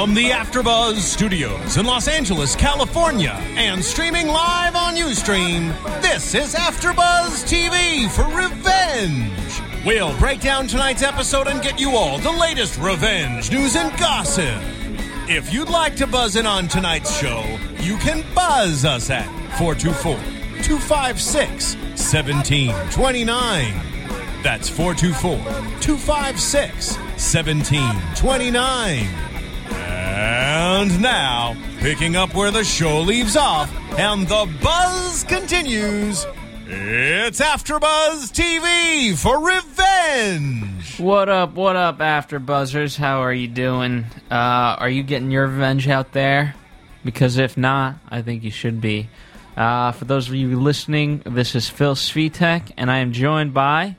From the AfterBuzz Studios in Los Angeles, California, and streaming live on UStream, this is AfterBuzz TV for Revenge. We'll break down tonight's episode and get you all the latest revenge news and gossip. If you'd like to buzz in on tonight's show, you can buzz us at 424 256 1729. That's 424 256 1729. And now, picking up where the show leaves off and the buzz continues, it's AfterBuzz TV for Revenge. What up, what up, AfterBuzzers? How are you doing? Uh, are you getting your revenge out there? Because if not, I think you should be. Uh, for those of you listening, this is Phil Svitek, and I am joined by.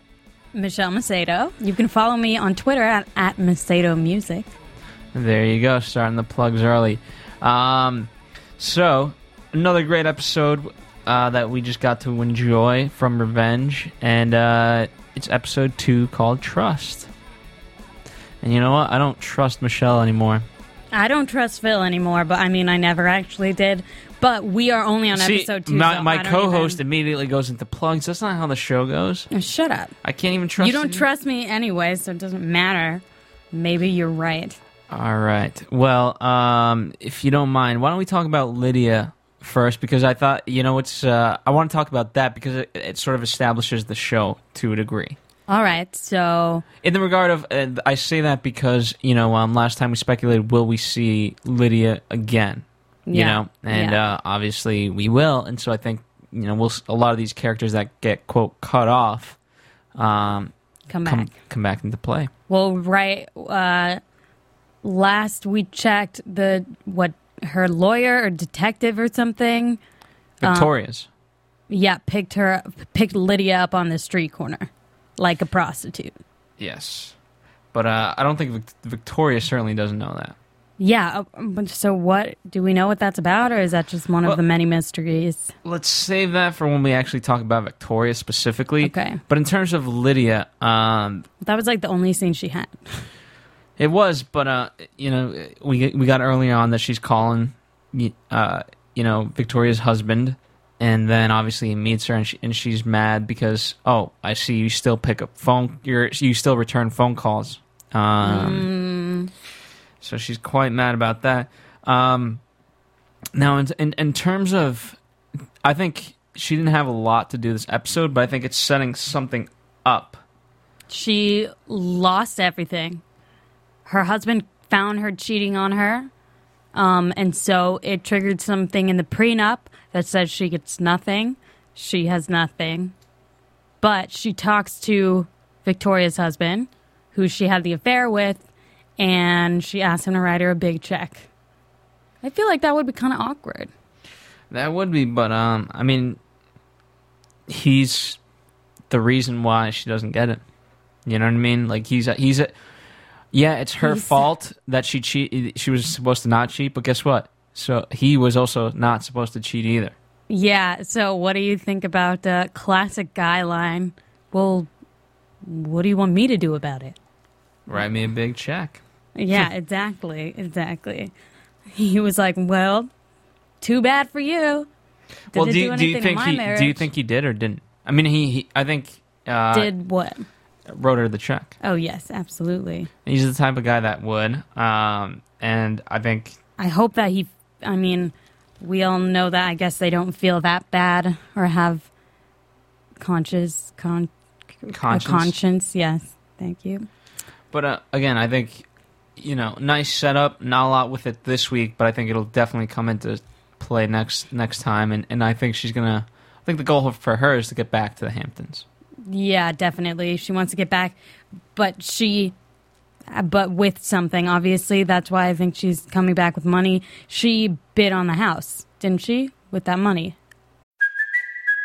Michelle Macedo. You can follow me on Twitter at, at Macedo Music. There you go, starting the plugs early. Um, so, another great episode uh, that we just got to enjoy from Revenge, and uh, it's episode two called Trust. And you know what? I don't trust Michelle anymore. I don't trust Phil anymore, but I mean, I never actually did. But we are only on See, episode two. my, so my co-host even- immediately goes into plugs. That's not how the show goes. Oh, Shut up. I can't even trust you. you don't trust me anyway, so it doesn't matter. Maybe you're right. All right. Well, um, if you don't mind, why don't we talk about Lydia first? Because I thought, you know, it's. Uh, I want to talk about that because it, it sort of establishes the show to a degree. All right, so In the regard of, uh, I say that because you know, um, last time we speculated, will we see Lydia again? You Yeah. know, and Yeah. uh, obviously we will. And so I think you know, we'll a lot of these characters that get quote cut off, um, come back. come come back into play. Well, right. Uh, last we checked, the what her lawyer or detective or something, Victoria's. yeah, picked her, picked Lydia up on the street corner, like a prostitute. Yes, but uh, I don't think Vic- Victoria certainly doesn't know that. Yeah. uh, So, what do we know what that's about, or is that just one Well- of the many mysteries? Let's save that for when we actually talk about Victoria specifically. Okay. But in terms of Lydia, um, That was like the only scene she had. it was, but uh, you know, we we got earlier on that she's calling, uh, you know, Victoria's husband, and then obviously he meets her and she, and she's mad because oh, I see you still pick up phone, you're you still return phone calls. Um, So she's quite mad about that. Um, now, in, in in terms of, I think she didn't have a lot to do this episode, but I think it's setting something up. She lost everything. Her husband found her cheating on her. Um, and so it triggered something in the prenup that says she gets nothing. She has nothing. But she talks to Victoria's husband, who she had the affair with, and she asks him to write her a big check. I feel like that would be kind of awkward. That would be, but um, I mean, he's the reason why she doesn't get it. You know what I mean? Like he's a, he's a, yeah, it's her He's- fault that she cheat. She was supposed to not cheat, but guess what? So he was also not supposed to cheat either. Yeah. So, what do you think about the classic guy line? Well, what do you want me to do about it? Write me a big check. Yeah, exactly, exactly. He was like, "Well, too bad for you." Did well, do you, do you think he do you think he did or didn't? I mean, he, he I think uh, did what? Wrote her the check. Oh yes, absolutely. He's the type of guy that would, um, and I think I hope that he. I mean, we all know that. I guess they don't feel that bad or have conscious con a conscience. conscience. Yes, thank you. But uh, again, I think you know, nice setup. Not a lot with it this week, but I think it'll definitely come into play next next time. And, and I think she's gonna. I think the goal for her is to get back to the Hamptons. Yeah, definitely. She wants to get back, but she, uh, but with something. Obviously, that's why I think she's coming back with money. She bid on the house, didn't she? With that money.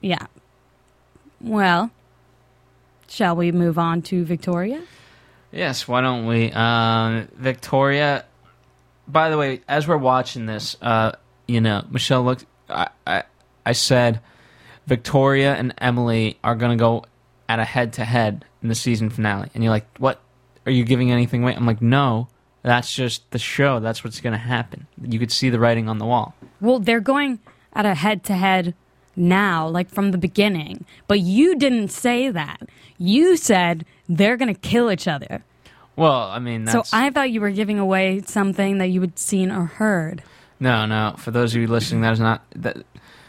Yeah. Well, shall we move on to Victoria? Yes, why don't we? Uh, Victoria. By the way, as we're watching this, uh, you know, Michelle looked. I, I, I said, Victoria and Emily are gonna go at a head to head in the season finale, and you're like, "What? Are you giving anything away?" I'm like, "No, that's just the show. That's what's gonna happen." You could see the writing on the wall. Well, they're going at a head to head now, like from the beginning. But you didn't say that. You said they're going to kill each other. Well, I mean, that's So I thought you were giving away something that you had seen or heard. no, no. For those of you listening, that is not that.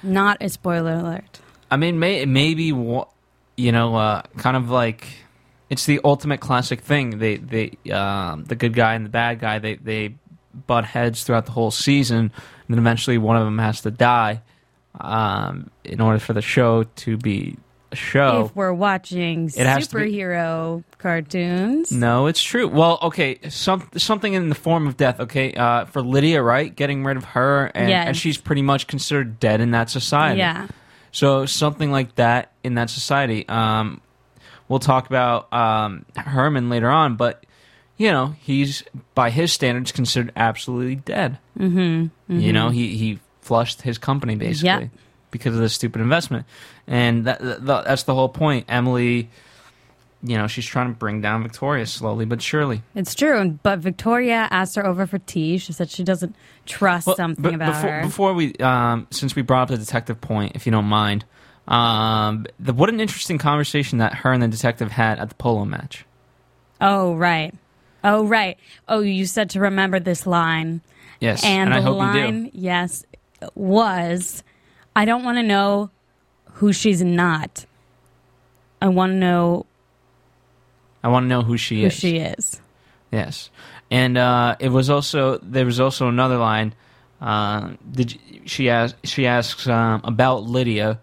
Not a spoiler alert. I mean, may, maybe you know, uh, kind of like it's the ultimate classic thing. They, they, um, the good guy and the bad guy, they, they butt heads throughout the whole season, and then eventually one of them has to die, um, in order for the show to be a show. If we're watching It has to be- superhero cartoons. No, it's true. Well, okay, some something in the form of death. Okay, uh, for Lydia, right, getting rid of her, and, Yes. and she's pretty much considered dead in that society. Yeah. So something like that in that society. Um, we'll talk about um, Harmon later on, but you know he's by his standards considered absolutely dead. Mm-hmm, You know he he flushed his company basically Yep. because of this stupid investment, and that, that that's the whole point. Emily, you know, she's trying to bring down Victoria slowly but surely. It's true. But Victoria asked her over for tea. She said she doesn't trust Well, something but about before, her. Before we, um, since we brought up the detective point, if you don't mind, um, the, what an interesting conversation that her and the detective had at the polo match. oh, right. Oh, right. Oh, you said to remember this line. Yes, And, I the hope you line, do. yes, was I don't want to know who she's not. I want to know I want to know who she who is. she is. Yes, and uh, it was also there was also another line. Uh, did you, she ask she asks um, about Lydia,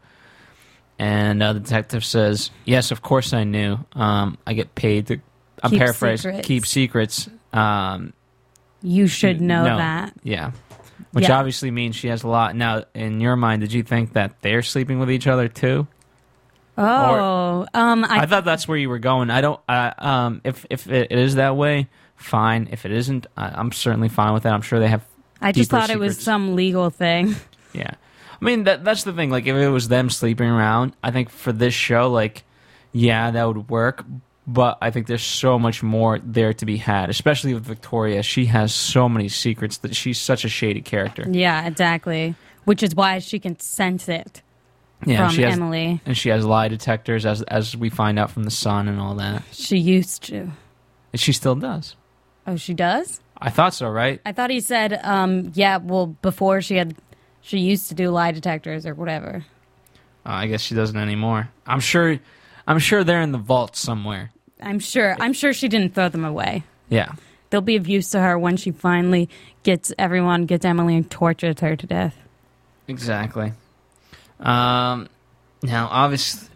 and uh, the detective says, "Yes, of course I knew. Um, I get paid to." I'm Keep paraphrasing. secrets. Keep secrets. Um, You should know no. that. Yeah. Which Yeah. obviously means she has a lot. Now, in your mind, did you think that they're sleeping with each other too? Oh, um, I, I, thought that's where you were going. I don't. I, um, if if it is that way, fine. If it isn't, I, I'm certainly fine with that. I'm sure they have. I just thought it was some legal thing. Yeah. I mean that that's the thing. Like if it was them sleeping around, I think for this show, like, yeah, that would work. But I think there's so much more there to be had, especially with Victoria. She has so many secrets that she's such a shady character. Yeah, exactly. Which is why she can sense it Yeah, from she has, Emily. and she has lie detectors, as as we find out from the son and all that. She used to. And she still does. Oh, she does? I thought so, right? I thought he said, um, yeah, well, before she had, she used to do lie detectors or whatever. Uh, I guess she doesn't anymore. I'm sure. I'm sure they're in the vault somewhere. I'm sure. I'm sure she didn't throw them away. Yeah. They'll be of use to her when she finally gets everyone, gets Emily and tortures her to death. Exactly. Um, now, obviously,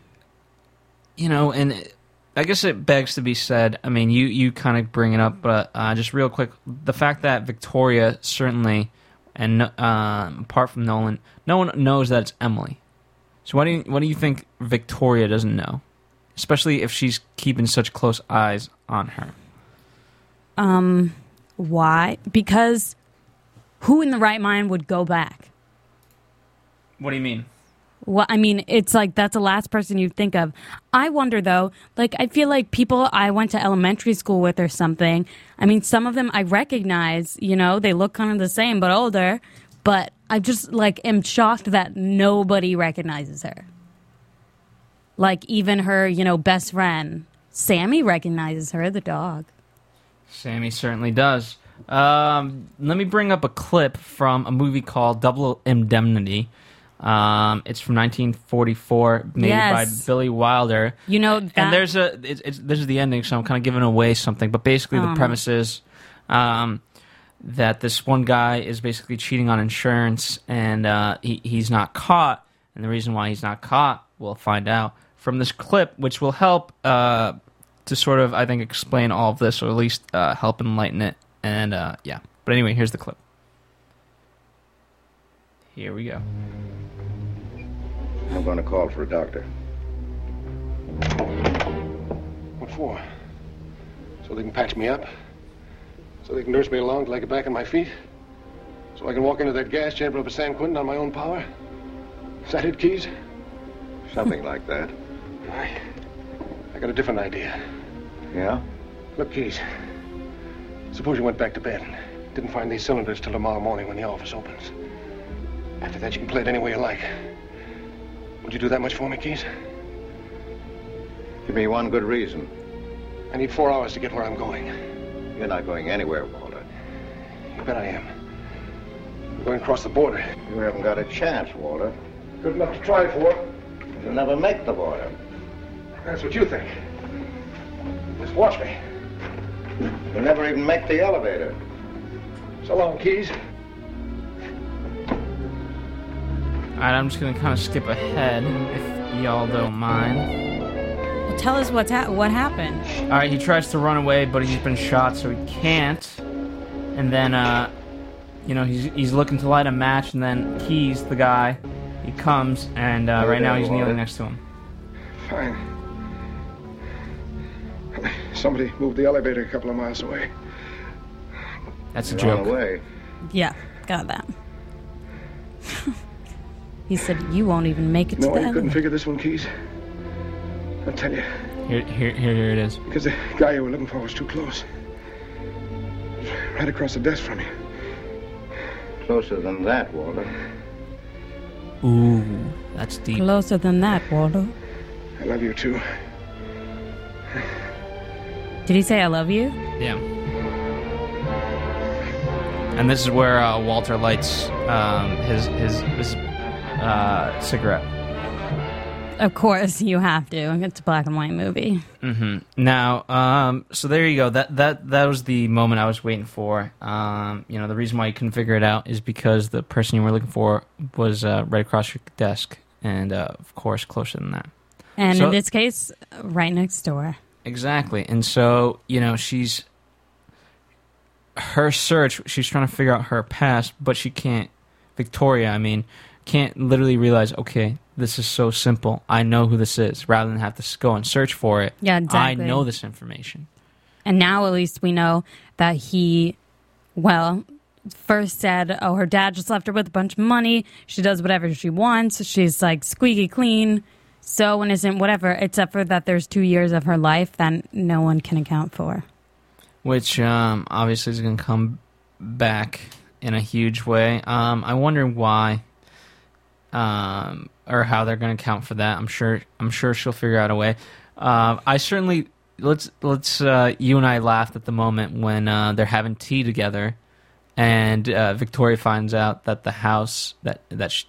you know, and I guess it begs to be said. I mean, you you kind of bring it up, but uh, just real quick, the fact that Victoria certainly, and um, apart from Nolan, no one knows that it's Emily. So what do you what do you think Victoria doesn't know, especially if she's keeping such close eyes on her? Um, why? Because who in the right mind would go back? What do you mean? Well, I mean, it's like that's the last person you'd think of. I wonder though, like I feel like people I went to elementary school with or something. I mean, some of them I recognize, you know, they look kind of the same but older, but I just like am shocked that nobody recognizes her. Like even her, you know, best friend, Sammy recognizes her, the dog. Sammy certainly does. Um, let me bring up a clip from a movie called Double Indemnity. Um, it's from 1944, made by Billy Wilder. You know that. and there's a it's, it's, this is the ending, so I'm kind of giving away something. But basically, the Um. premise is um, that this one guy is basically cheating on insurance, and uh, he he's not caught. And the reason why he's not caught, we'll find out from this clip, which will help uh, to sort of I think explain all of this, or at least uh, help enlighten it. And uh, yeah, but anyway, here's the clip. Here we go. I'm going to call for a doctor. What for? So they can patch me up? So they can nurse me along till I get back on my feet? So I can walk into that gas chamber up at San Quentin on my own power? Is that it, Keyes? Something like that. I, I got a different idea. Yeah? Look, Keyes. Suppose you went back to bed and didn't find these cylinders till tomorrow morning when the office opens. After that, you can play it any way you like. Would you do that much for me, Keyes? Give me one good reason. I need four hours to get where I'm going. You're not going anywhere, Walter. You bet I am. I'm going across the border. You haven't got a chance, Walter. Good enough to try for. You'll never make the border. That's what you think. Just watch me. You'll never even make the elevator. So long, Keyes. All right, I'm just gonna kind of skip ahead if y'all don't mind. Well, tell us what's ha- what happened. All right, he tries to run away, but he's been shot, so he can't. And then, uh, you know, he's he's looking to light a match, and then Keyes, the guy, he comes, and uh, right now he's kneeling next to him. Fine. Somebody moved the elevator a couple of miles away. That's a You're joke. the way. Yeah, got that. he said you won't even make it No to way the you couldn't figure this one, Keyes. I'll tell you, Here, here, here, here it is. because the guy you were looking for was too close. Right across the desk from you. Closer than that, Walter. Ooh, that's deep. Closer than that, Waldo. I love you too. Did he say I love you? Yeah. And this is where uh, Walter lights um, his his his uh, cigarette. Of course, you have to. It's a black and white movie. Now, um, so there you go. That that that was the moment I was waiting for. Um, you know, the reason why you couldn't figure it out is because the person you were looking for was uh, right across your desk, and uh, of course, closer than that. And So- in this case, right next door. Exactly. And so, you know, she's her search, she's trying to figure out her past, but she can't Victoria, I mean, can't literally realize, okay, this is so simple. I know who this is rather than have to go and search for it. Yeah, exactly. I know this information. And now at least we know that he, well, first said, oh, her dad just left her with a bunch of money. She does whatever she wants. She's like squeaky clean, so innocent, whatever, except for that there's two years of her life that no one can account for. Which um, obviously is going to come back in a huge way. Um, I wonder why, um, or how they're going to account for that. I'm sure. I'm sure she'll figure out a way. Um, I certainly let's let's. Uh, you and I laughed at the moment when uh, they're having tea together, and uh, Victoria finds out that the house that that sh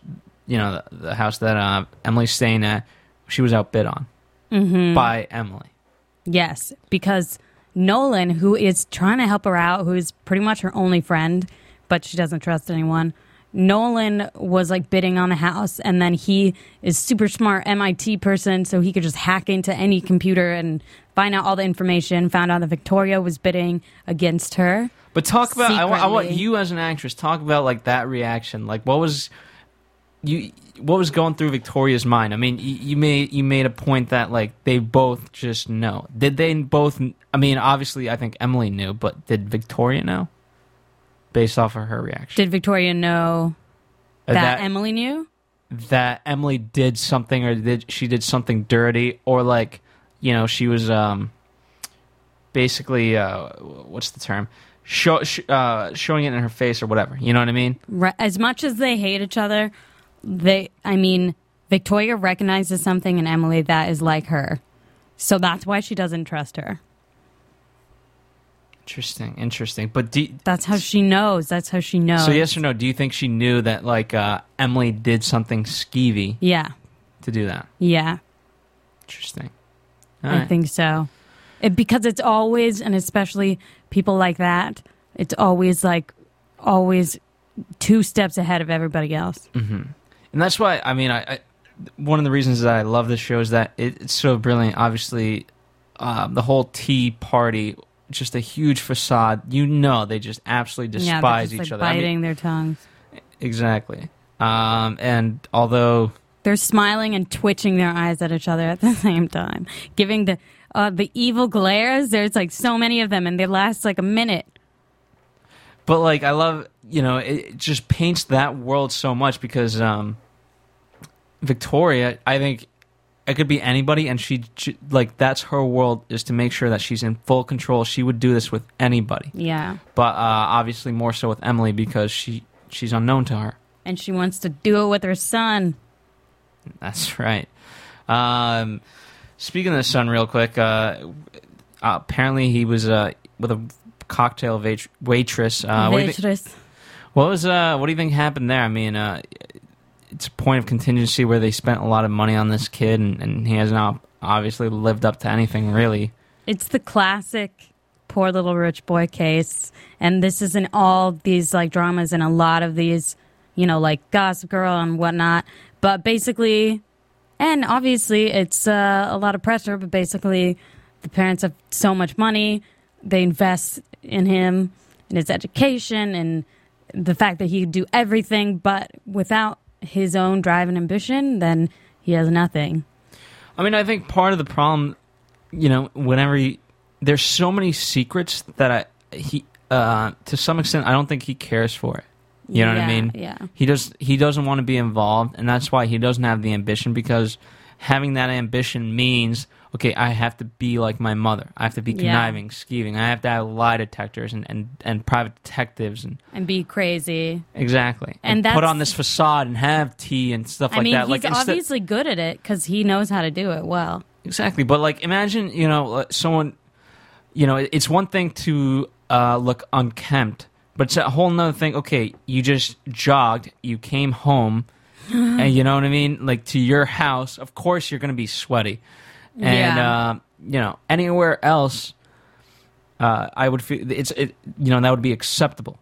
you know the, the house that uh, Emily's staying at, she was outbid on mm-hmm. by Emily. Yes, because Nolan, who is trying to help her out, who is pretty much her only friend, but she doesn't trust anyone. Nolan was like bidding on the house, and then he is super smart MIT person, so he could just hack into any computer and find out all the information. Found out that Victoria was bidding against her. But talk about I want, I want you as an actress talk about like that reaction. Like what was you what was going through Victoria's mind? I mean, you, you made you made a point that like they both just know. Did they both I mean, obviously I think Emily knew, but did Victoria know? Based off of her reaction. Did Victoria know Uh, that, Emily knew? that Emily did something or did she did something dirty or like, you know, she was um basically uh what's the term? Show, sh- uh, showing it in her face or whatever. You know what I mean? As much as they hate each other, they I mean, Victoria recognizes something in Emily that is like her. So that's why she doesn't trust her. Interesting, interesting. But do, That's how she knows. That's how she knows. so yes or no? Do you think she knew that like uh, Emily did something skeevy Yeah. to do that? Yeah. Interesting. All I right. think so. It, because it's always, and especially people like that, it's always like, always two steps ahead of everybody else. And that's why I mean I, I one of the reasons that I love this show is that it, it's so brilliant. Obviously, um, the whole Tea Party, just a huge facade. You know, they just absolutely yeah, despise just, each like, other. I mean, biting their tongues. exactly. Um, and although They're smiling and twitching their eyes at each other at the same time, giving the uh, the evil glares. There's like so many of them, and they last like a minute. But like, I love you know, it, it just paints that world so much because um, Victoria, I think it could be anybody, and she like that's her world is to make sure that she's in full control. She would do this with anybody, Yeah, but uh, obviously more so with Emily because she she's unknown to her. and she wants to do it with her son. That's right. Um, speaking of the son, real quick, uh, apparently he was uh, with a cocktail wait- waitress. Uh, what Waitress. What was uh? What do you think happened there? I mean, uh, it's a point of contingency where they spent a lot of money on this kid, and, and he has not obviously lived up to anything really. It's the classic poor little rich boy case. And this is in all these like dramas and a lot of these, you know, like Gossip Girl and whatnot. But basically, and obviously it's uh, a lot of pressure, but basically the parents have so much money. They invest in him, in his education, and the fact that he could do everything, but without his own drive and ambition, then he has nothing. I mean, I think part of the problem, you know, whenever he, there's so many secrets that I he uh to some extent I don't think he cares for it. You know what I mean? yeah. He does. He doesn't want to be involved, and that's why he doesn't have the ambition. Because having that ambition means, okay, I have to be like my mother. I have to be Yeah. conniving, scheming. I have to have lie detectors and, and, and private detectives and And be crazy. exactly. And put that's- on this facade and have tea and stuff I like mean, that. he's like obviously good at it because he knows how to do it well. Exactly, but like imagine you know uh, someone, you know, it's one thing to uh, look unkempt, but it's a whole nother thing. Okay, you just jogged, you came home, and you know what I mean, like to your house. Of course, you're going to be sweaty, and Yeah. uh, you know anywhere else, uh, I would feel it's it. You know that would be acceptable.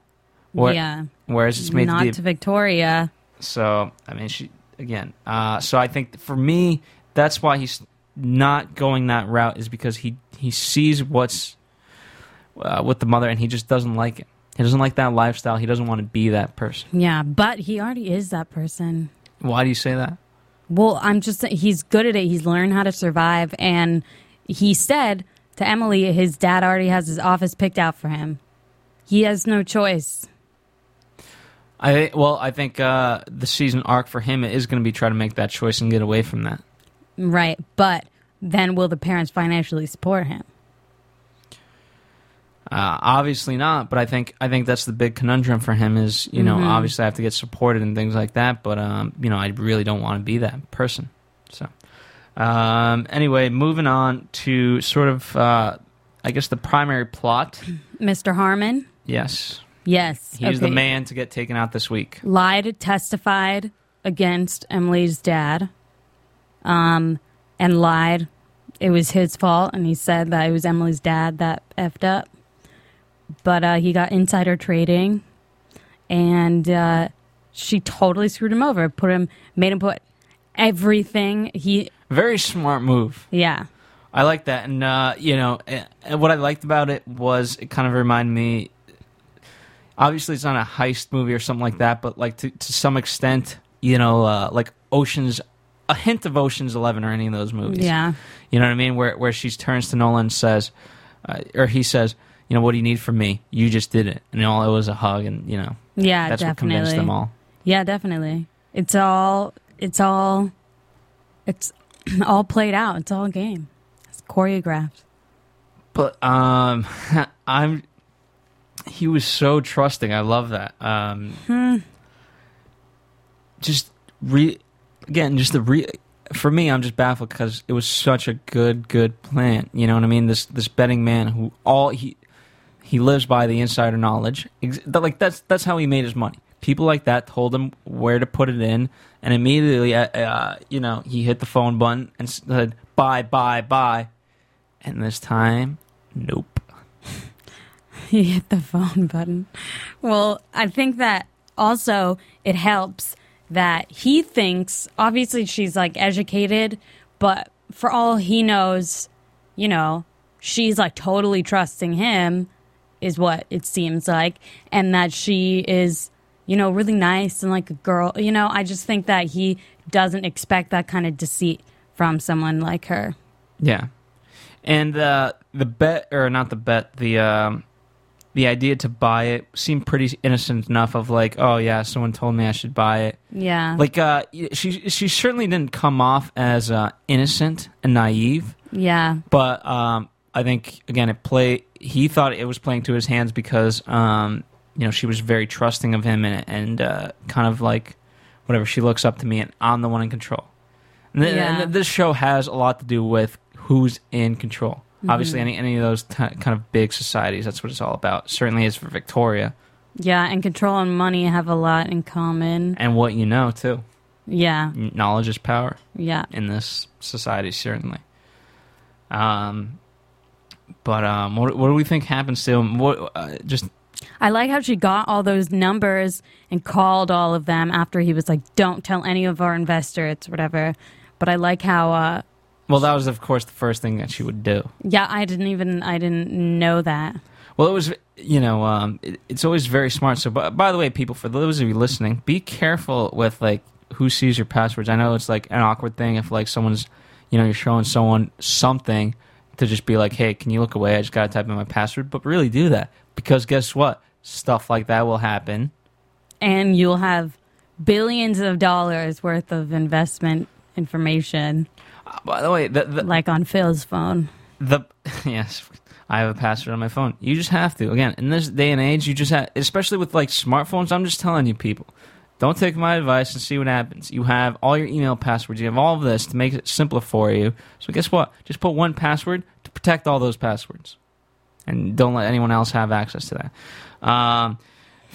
Where- yeah, Whereas it's made not to be to Victoria. so I mean, she again. Uh, so I think for me, that's why he's not going that route is because he he sees what's uh, with the mother and he just doesn't like it. He doesn't like that lifestyle. He doesn't want to be that person. Yeah, but he already is that person. Why do you say that? Well, I'm just he's good at it. He's learned how to survive, and he said to Emily, his dad already has his office picked out for him. He has no choice. I well, I think uh, the season arc for him is going to be try to make that choice and get away from that. Right, but then will the parents financially support him? Uh, obviously not, but I think I think that's the big conundrum for him is you know Mhm. obviously I have to get supported and things like that, but um, you know I really don't want to be that person. So um, anyway, moving on to sort of uh, I guess the primary plot. Mr. Harmon? Yes, Yes. he's the man to get taken out this week. lied, testified against Emily's dad, um, and lied. It was his fault, and he said that it was Emily's dad that effed up. But uh, he got insider trading, and uh, she totally screwed him over. Put him, made him put everything he. Very smart move. Yeah, I like that, and uh, you know, what I liked about it was it kind of reminded me. Obviously, it's not a heist movie or something like that, but like to to some extent, you know, uh, like Ocean's, a hint of Ocean's Eleven or any of those movies. yeah, you know what I mean. Where where she turns to Nolan and says, uh, or he says, you know, what do you need from me? You just did it, and all it was a hug, and you know, yeah. that's definitely. what convinced them all. Yeah, definitely. It's all. It's all. It's all played out. It's all a game. It's choreographed. But um, I'm. He was so trusting. I love that. Um, Hmm. just re again, just the re. For me, I'm just baffled because it was such a good, good plan. You know what I mean? This this betting man who all he He lives by the insider knowledge. Like that's that's how he made his money. People like that told him where to put it in, and immediately, uh, uh, you know, he hit the phone button and said, "Buy, buy, buy." And this time, nope. he hit the phone button. Well, I think that also it helps that he thinks obviously she's like educated, but for all he knows, you know, she's like totally trusting him is what it seems like and that she is, you know, really nice and like a girl, you know, I just think that he doesn't expect that kind of deceit from someone like her. Yeah, and uh, the bet, or not the bet, the um, the idea to buy it seemed pretty innocent enough. Of like, oh yeah, someone told me I should buy it. Yeah. Like, uh, she she certainly didn't come off as uh, innocent and naive, yeah. but um, I think again it play. He thought it was playing to his hands because um, you know she was very trusting of him and and uh, kind of like whatever she looks up to me and I'm the one in control. And, th- Yeah. and this show has a lot to do with who's in control. Obviously, any any of those t- kind of big societies, that's what it's all about. Certainly is for Victoria Yeah, and control and money have a lot in common. and what you know too. Yeah. Knowledge is power. Yeah. in this society, certainly. Um, but um, what, what do we think happens to him? What uh, just I like how she got all those numbers and called all of them after he was like, "Don't tell any of our investors, whatever." But I like how, uh, well, that was of course the first thing that she would do. yeah, I didn't even I didn't know that. Well, it was you know um, it, it's always very smart. So, by, by the way, people, for those of you listening, be careful with like who sees your passwords. I know it's like an awkward thing if like someone's you know you're showing someone something to just be like, hey, can you look away? I just gotta type in my password. But really do that because guess what? Stuff like that will happen. And you'll have billions of dollars worth of investment information, uh, By the way, the, the, like on Phil's phone. the yes i have a password on my phone you just have to again in this day and age you just have especially with like smartphones i'm just telling you people don't take my advice and see what happens you have all your email passwords you have all of this to make it simpler for you so guess what just put one password to protect all those passwords and don't let anyone else have access to that um,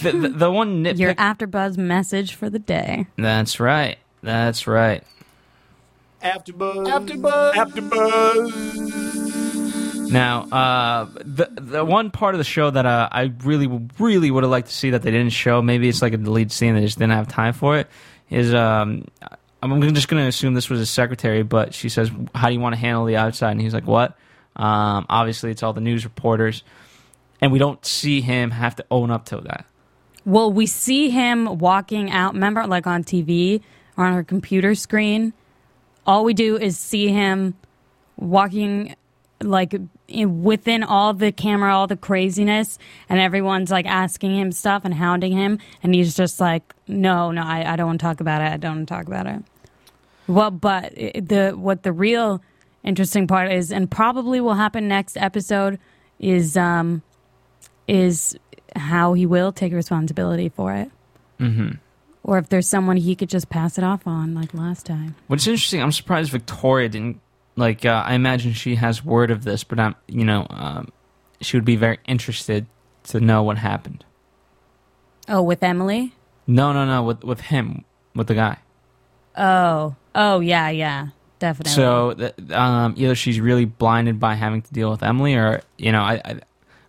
the, the, the one nitpick Your AfterBuzz message for the day. that's right that's right AfterBuzz. AfterBuzz. AfterBuzz. Now, uh, the the one part of the show that uh, I really, really would have liked to see that they didn't show, maybe it's like a deleted scene, they just didn't have time for it, is um, I'm just going to assume this was his secretary, but she says, How do you want to handle the outside? And he's like, What? Um, obviously, it's all the news reporters, and we don't see him have to own up to that. Well, we see him walking out. Remember, like on TV or on her computer screen, all we do is see him walking, like in, within all the camera, all the craziness, and everyone's like asking him stuff and hounding him, and he's just like, "No, no, I, I don't want to talk about it. I don't want to talk about it." Well, but the what the real interesting part is, and probably will happen next episode, is um, is how he will take responsibility for it. Mm-hmm. Or if there's someone he could just pass it off on, like last time. What's interesting, I'm surprised Victoria didn't like. Uh, I imagine she has word of this, but I'm, you know, um, she would be very interested to know what happened. Oh, with Emily? No, no, no, with with him, with the guy. Oh, oh yeah, yeah, definitely. So, th- um, either she's really blinded by having to deal with Emily, or you know, I, I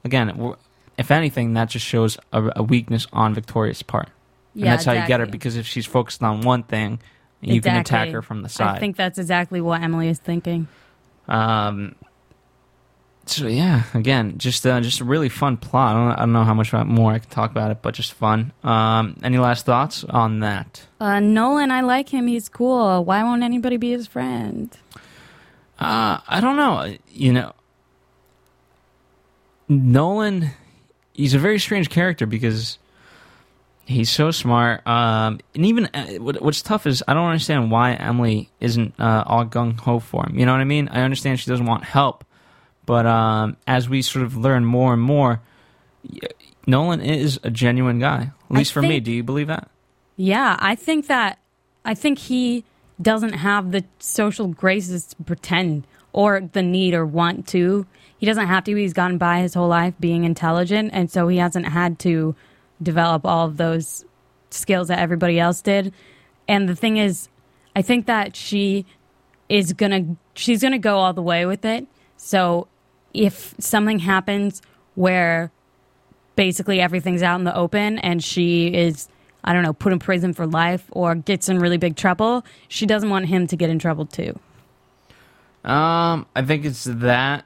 again, if anything, that just shows a, a weakness on Victoria's part, and Yeah, that's how you get her. Because if she's focused on one thing, you can attack her from the side. I think that's exactly what Emily is thinking. Um. So yeah, again, just uh, just a really fun plot. I don't, I don't know how much more I can talk about it, but just fun. Um. Any last thoughts on that? Uh, Nolan, I like him. He's cool. Why won't anybody be his friend? Uh, I don't know. You know, Nolan, he's a very strange character because he's so smart. Um, and even uh, what, what's tough is I don't understand why Emily isn't uh, all gung ho for him. You know what I mean? I understand she doesn't want help, but um, as we sort of learn more and more, Nolan is a genuine guy. At I least for me. Do you believe that? Yeah, I think that I think he doesn't have the social graces to pretend or the need or want to. He doesn't have to. He's gotten by his whole life being intelligent, and so he hasn't had to develop all of those skills that everybody else did. And the thing is, I think that she is gonna she's gonna go all the way with it. So if something happens where basically everything's out in the open and she is I don't know, put in prison for life or gets in really big trouble, she doesn't want him to get in trouble too. Um, I think it's that,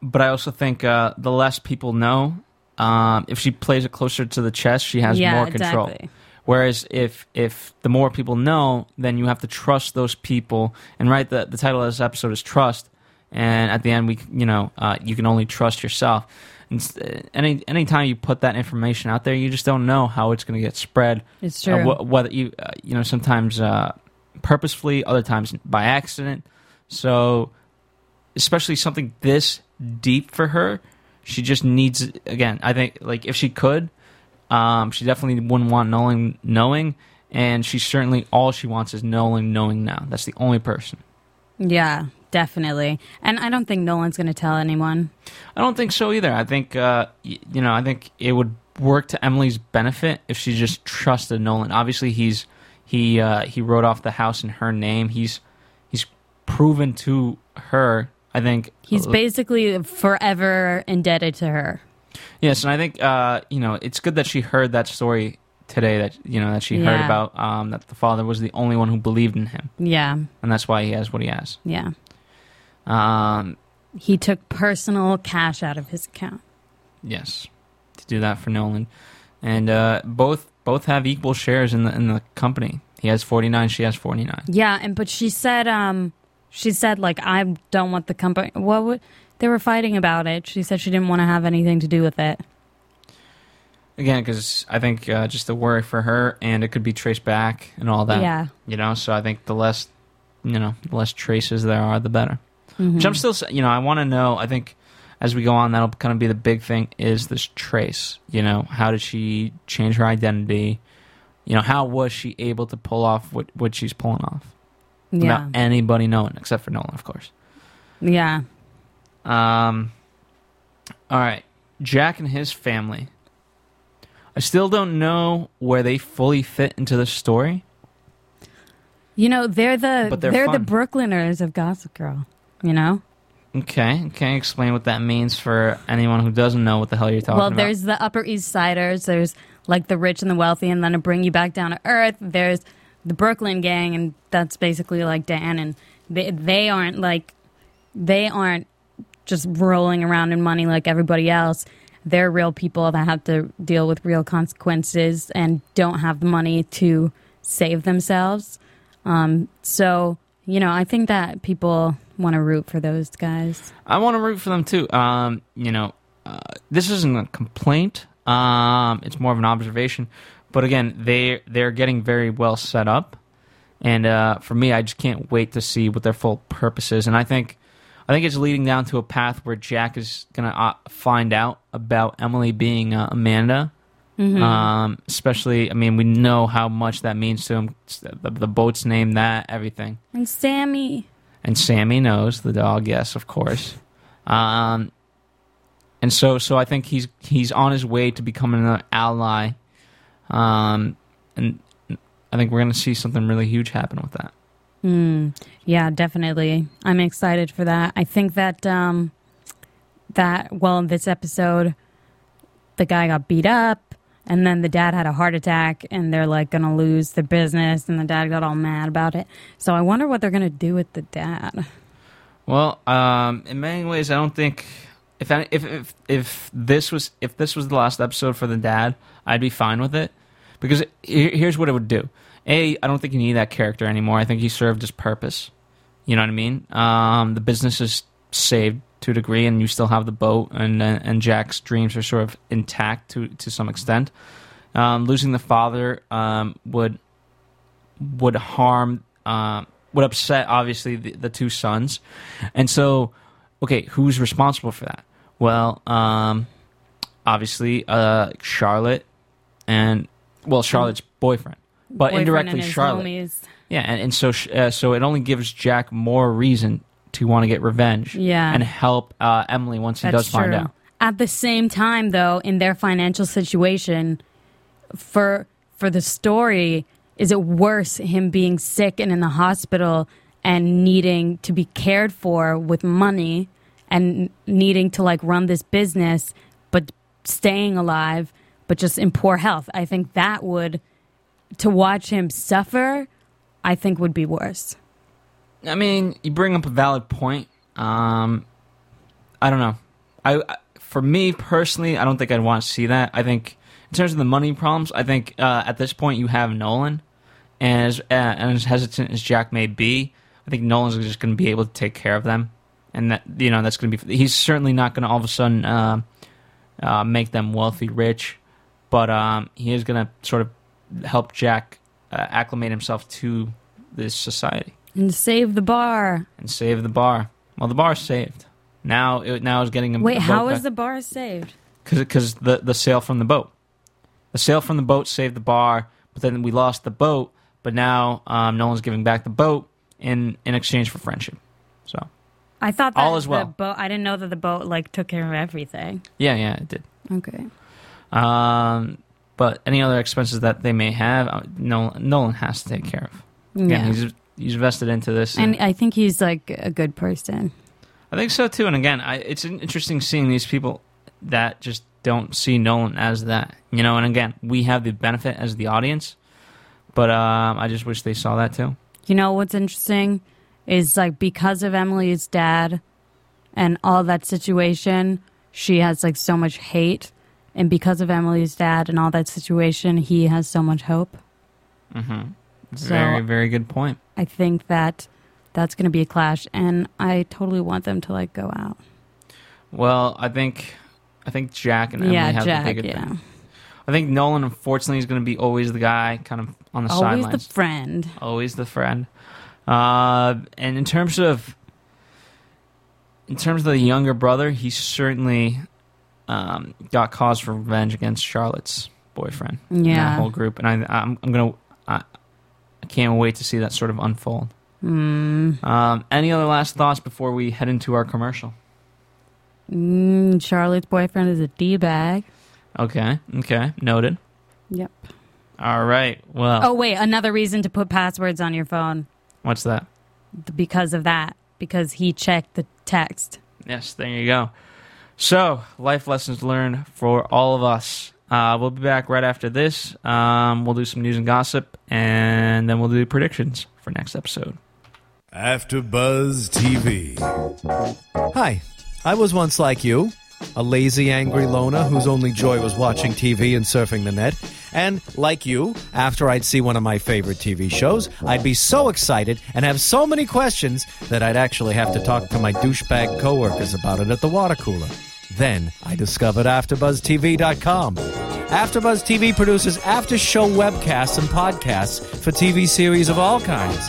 but I also think uh, the less people know, um, if she plays it closer to the chest, she has Yeah, more control. exactly. Whereas if if the more people know, then you have to trust those people. And right, the the title of this episode is trust. And at the end, we you know uh, you can only trust yourself. And uh, any anytime you put that information out there, you just don't know how it's going to get spread. It's Uh, true. wh- whether you uh, you know sometimes uh, purposefully, other times by accident. So especially something this deep for her, she just needs again. I think like if she could, um, she definitely wouldn't want Nolan knowing, and she certainly all she wants is Nolan knowing now. That's the only person. Yeah, definitely. And I don't think Nolan's going to tell anyone. I don't think so either. I think uh, y- you know I think it would work to Emily's benefit if she just trusted Nolan. Obviously, he's he uh, he wrote off the house in her name. He's he's proven to her. I think He's basically forever indebted to her. Yes, and I think uh, you know it's good that she heard that story today. That you know that she heard about um, that the father was the only one who believed in him, Yeah, and that's why he has what he has. yeah. Um, He took personal cash out of his account. yes, to do that for Nolan, and uh, both both have equal shares in the in the company. He has forty nine. She has forty nine. Yeah, and but she said, um, she said like I don't want the company. What would they were fighting about it? She said she didn't want to have anything to do with it. Again, because I think uh, just the worry for her, and it could be traced back and all that. Yeah. you know. So I think the less you know, the less traces there are, the better. Which I'm still, you know, I want to know. I think as we go on, that'll kind of be the big thing is this trace. You know, how did she change her identity? You know, how was she able to pull off what what she's pulling off Yeah, without anybody knowing, except for Nolan, of course. yeah. Um, all right, Jack and his family. I still don't know where they fully fit into the story. You know they're the But they're, they're the fun. Brooklyners of Gossip Girl. You know. Okay, can you explain what that means for anyone who doesn't know what the hell you're talking about? well, about? there's the Upper East Siders. There's like the rich and the wealthy, and then to bring you back down to earth, there's the Brooklyn gang, and that's basically like Dan. And they they aren't like they aren't just rolling around in money like everybody else. They're real people that have to deal with real consequences and don't have the money to save themselves. Um, so you know, I think that people want to root for those guys. I want to root for them too. Um, you know, uh, this isn't a complaint. Um, it's more of an observation. But again, they they're getting very well set up, and uh, for me, I just can't wait to see what their full purpose is. And I think, I think it's leading down to a path where Jack is gonna uh, find out about Emily being uh, Amanda. Um, especially, I mean, we know how much that means to him. The, the boat's name, that everything. And Sammy. and Sammy knows the dog. Yes, of course. Um, and so, so I think he's he's on his way to becoming an ally. Um, and I think we're going to see something really huge happen with that. Yeah, definitely. I'm excited for that. I think that um that well in this episode the guy got beat up and then the dad had a heart attack and they're like going to lose the business and the dad got all mad about it. So I wonder what they're going to do with the dad. Well, um, in many ways, I don't think if if if if this was if this was the last episode for the dad, I'd be fine with it because here's what it would do. A, I don't think you need that character anymore. I think he served his purpose. You know what I mean? Um, the business is saved to a degree, and you still have the boat, and uh, and Jack's dreams are sort of intact to to some extent. Um, losing the father um, would would harm um, would upset obviously the, the two sons and so okay who's responsible for that well um, obviously uh, charlotte and well charlotte's boyfriend but Boyfriend indirectly charlotte homies. Yeah, and, and so uh, so it only gives Jack more reason to want to get revenge. Yeah. and help uh, Emily once he That's does find true. out. At the same time, though, in their financial situation, for for the story, is it worse him being sick and in the hospital and needing to be cared for with money and needing to like run this business, but staying alive, but just in poor health? I think that would to watch him suffer. I think would be worse. I mean, you bring up a valid point. Um, I don't know. I, I for me personally, I don't think I'd want to see that. I think in terms of the money problems, I think uh, at this point you have Nolan, and as, uh, and as hesitant as Jack may be, I think Nolan's just going to be able to take care of them, and that you know that's going to be. He's certainly not going to all of a sudden uh, uh, make them wealthy, rich, but um, he is going to sort of help Jack uh, acclimate himself to this society And save the bar. and save the bar. Well, the bar's saved. Now, it, now is getting a Wait, a how is the bar saved? because the the sail from the boat, the sail from the boat saved the bar, but then we lost the boat. But now, um, no one's giving back the boat in in exchange for friendship. So I thought that All is the well. boat. I didn't know that the boat like took care of everything. yeah, yeah, it did. Okay. Um, but any other expenses that they may have, uh, no, Nolan has to take care of. Yeah. Again, he's he's vested into this, And I think he's like a good person. I think so too. And again, I, it's interesting seeing these people that just don't see Nolan as that, you know. And again, we have the benefit as the audience, but um, I just wish they saw that too. You know what's interesting is like because of Emily's dad and all that situation, she has like so much hate. And because of Emily's dad and all that situation, he has so much hope. Mm-hmm. So- very, very good point. I think that that's going to be a clash, and I totally want them to like go out. Well, I think, I think Jack and Emily yeah, have Jack. the bigger Yeah, thing. I think Nolan, unfortunately, is going to be always the guy, kind of on the sidelines. always the friend. always the friend. Uh, and in terms of in terms of the younger brother, he certainly um, got cause for revenge against Charlotte's boyfriend. and Yeah. that whole group, and I, I'm, I'm gonna, I, I can't wait to see that sort of unfold. Mm. Um, any other last thoughts before we head into our commercial? Mm, Charlotte's boyfriend is a d bag. Okay, okay, noted. Yep. All right. Well, Oh wait, another reason to put passwords on your phone what's that? because of that. Because he checked the text. Yes, there you go. So, life lessons learned for all of us. Uh, we'll be back right after this. Um, we'll do some news and gossip, and then we'll do predictions for next episode. After Buzz TV. Hi, I was once like you, a lazy, angry loner whose only joy was watching TV and surfing the net. And like you, after I'd see one of my favorite TV shows, I'd be so excited and have so many questions that I'd actually have to talk to my douchebag coworkers about it at the water cooler. Then I discovered AfterBuzzTV.com. AfterBuzz TV produces after-show webcasts and podcasts for TV series of all kinds,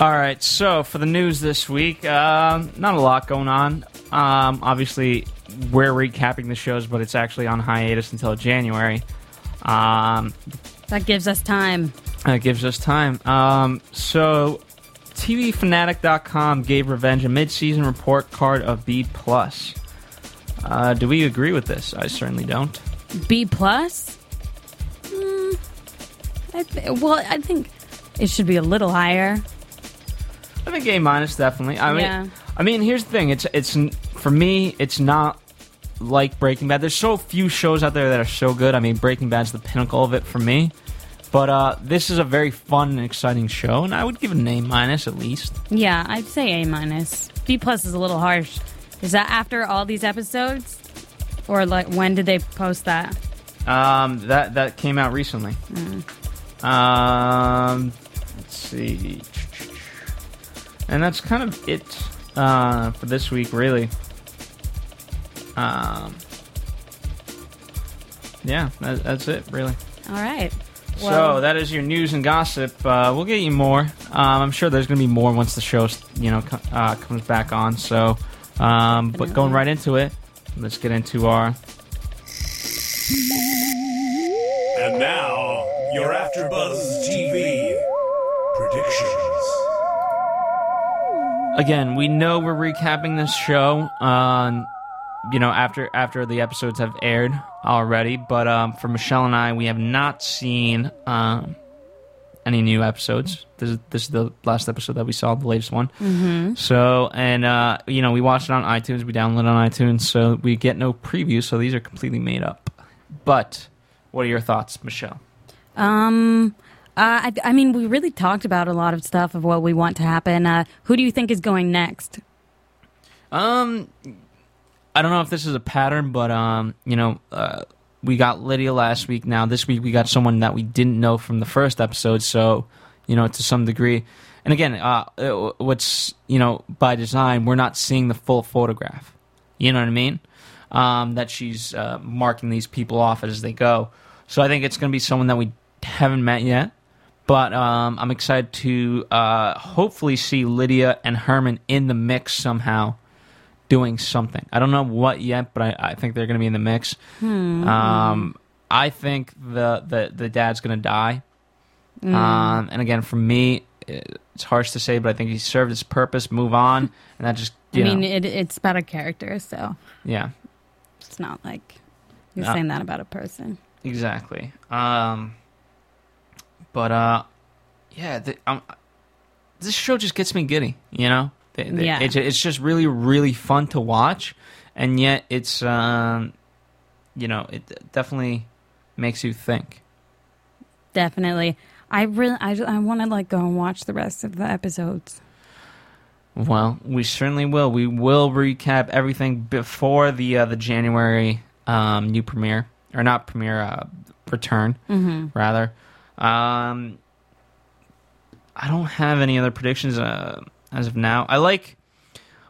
All right, so for the news this week, uh, not a lot going on. Um, obviously, we're recapping the shows, but it's actually on hiatus until January. Um, That gives us time. That gives us time. Um, so, TVFanatic.com gave Revenge a mid-season report card of B plus. Uh, do we agree with this? I certainly don't. B plus. Mm, I th- well, I think it should be a little higher. I think A minus definitely. I mean, Yeah. I mean, here's the thing. It's it's for me. It's not like Breaking Bad. There's so few shows out there that are so good. I mean, Breaking Bad's the pinnacle of it for me. But uh, this is a very fun and exciting show, and I would give it an A minus at least. Yeah, I'd say A minus. B plus is a little harsh. Is that after all these episodes, or like when did they post that? Um, that that came out recently. Um, let's see, and that's kind of it uh, for this week, really. Um, yeah, that, that's it, really. All right. so that is your news and gossip. Uh, we'll get you more. Um, I'm sure there's going to be more once the show, you know, co- uh, comes back on. So, um, but going right into it, let's get into our And now, your AfterBuzz TV again, we know we're recapping this show. Um, you know, after after the episodes have aired already, but um, for Michelle and I, we have not seen um, any new episodes. This is this is the last episode that we saw, the latest one. Mm-hmm. So, and uh, you know, we watched it on iTunes. We downloaded it on iTunes, so we get no preview. So these are completely made up. But what are your thoughts, Michelle? Um, uh, I, I mean, we really talked about a lot of stuff of what we want to happen. Uh, who do you think is going next? Um, I don't know if this is a pattern, but um, you know, uh, we got Lydia last week. Now this week we got someone that we didn't know from the first episode. So, you know, to some degree, and again, uh, uh, what's you know by design, we're not seeing the full photograph. You know what I mean? Um, that she's uh, marking these people off as they go. So I think it's going to be someone that we haven't met yet. But um, I'm excited to uh, hopefully see Lydia and Harmon in the mix somehow doing something. I don't know what yet, but I, I think they're going to be in the mix. Hmm. Um, I think the, the, the dad's going to die. Mm. Um, and again, for me, it's harsh to say, but I think he served his purpose. Move on, and that just I mean, it, it's about a character, so yeah, it's not like you're No. saying that about a person. exactly. Um, but uh, yeah, the, um, this show just gets me giddy. You know, The- the- Yeah. it's it's just really really fun to watch, and yet it's um, you know, it definitely makes you think. Definitely. I really, I, I want to like go and watch the rest of the episodes. Well, we certainly will. We will recap everything before the uh, the January um, new premiere, or not premiere, uh, return Mhm. rather. Um, I don't have any other predictions uh, as of now. I like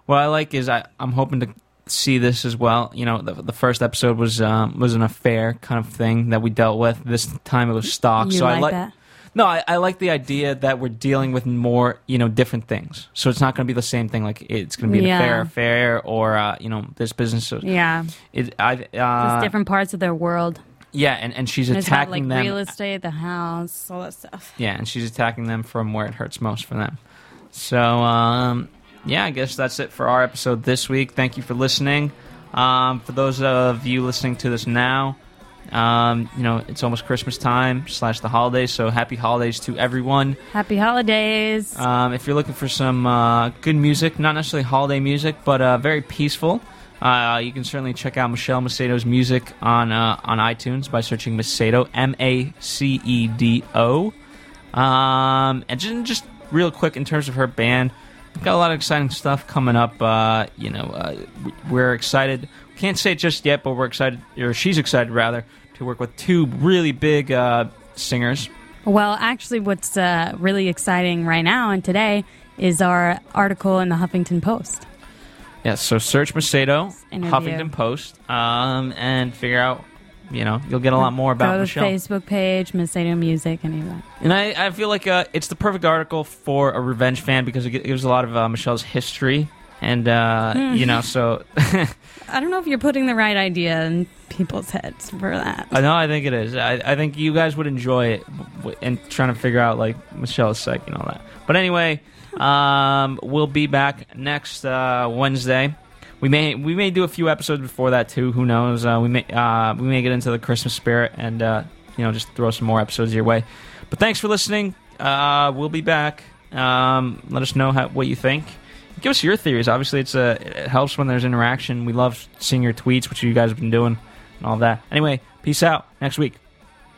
what I like is I I'm hoping to see this as well. You know, the, the first episode was um, was an affair kind of thing that we dealt with. This time it was stock. You so I like like that? no, I, I like the idea that we're dealing with more, you know, different things. So it's not going to be the same thing. Like it's going to be an affair, affair, or uh, you know, this business. So Yeah. it, I, uh, different parts of their world. Yeah, and, and she's And it's about attacking like them. real estate, the house, all that stuff. Yeah, and she's attacking them from where it hurts most for them. So, um, yeah, I guess that's it for our episode this week. Thank you for listening. Um, for those of you listening to this now, um, you know, it's almost Christmas time slash the holidays, so happy holidays to everyone. Happy holidays. Um, if you're looking for some uh, good music, not necessarily holiday music, but uh, very peaceful, uh, you can certainly check out Michelle Macedo's music on uh, on iTunes by searching Macedo, M A C E D O. Um, and just, just real quick in terms of her band, got a lot of exciting stuff coming up. Uh, you know, uh, we- we're excited. Can't say it just yet, but we're excited, or she's excited rather, to work with two really big uh, singers. Well, actually, what's uh, really exciting right now and today is our article in the Huffington Post. Yeah, so search Macedo, Interview. Huffington Post, um, and figure out, you know, you'll get a lot more Go about to the Michelle. Facebook page, Macedo Music, any of that. And I, I feel like uh, it's the perfect article for a revenge fan because it gives a lot of uh, Michelle's history. And, uh, Hmm. you know, so I don't know if you're putting the right idea in people's heads for that. I know I think it is. I, I think you guys would enjoy it and trying to figure out, like, Michelle's psyche and all that. But anyway, um, we'll be back next uh, Wednesday. We may we may do a few episodes before that too. Who knows? Uh, we may uh, we may get into the Christmas spirit and uh, you know just throw some more episodes your way. But thanks for listening. Uh, we'll be back. Um, let us know how, what you think. Give us your theories. Obviously, it's uh, it helps when there's interaction. We love seeing your tweets, which you guys have been doing, and all that. Anyway, peace out. Next week.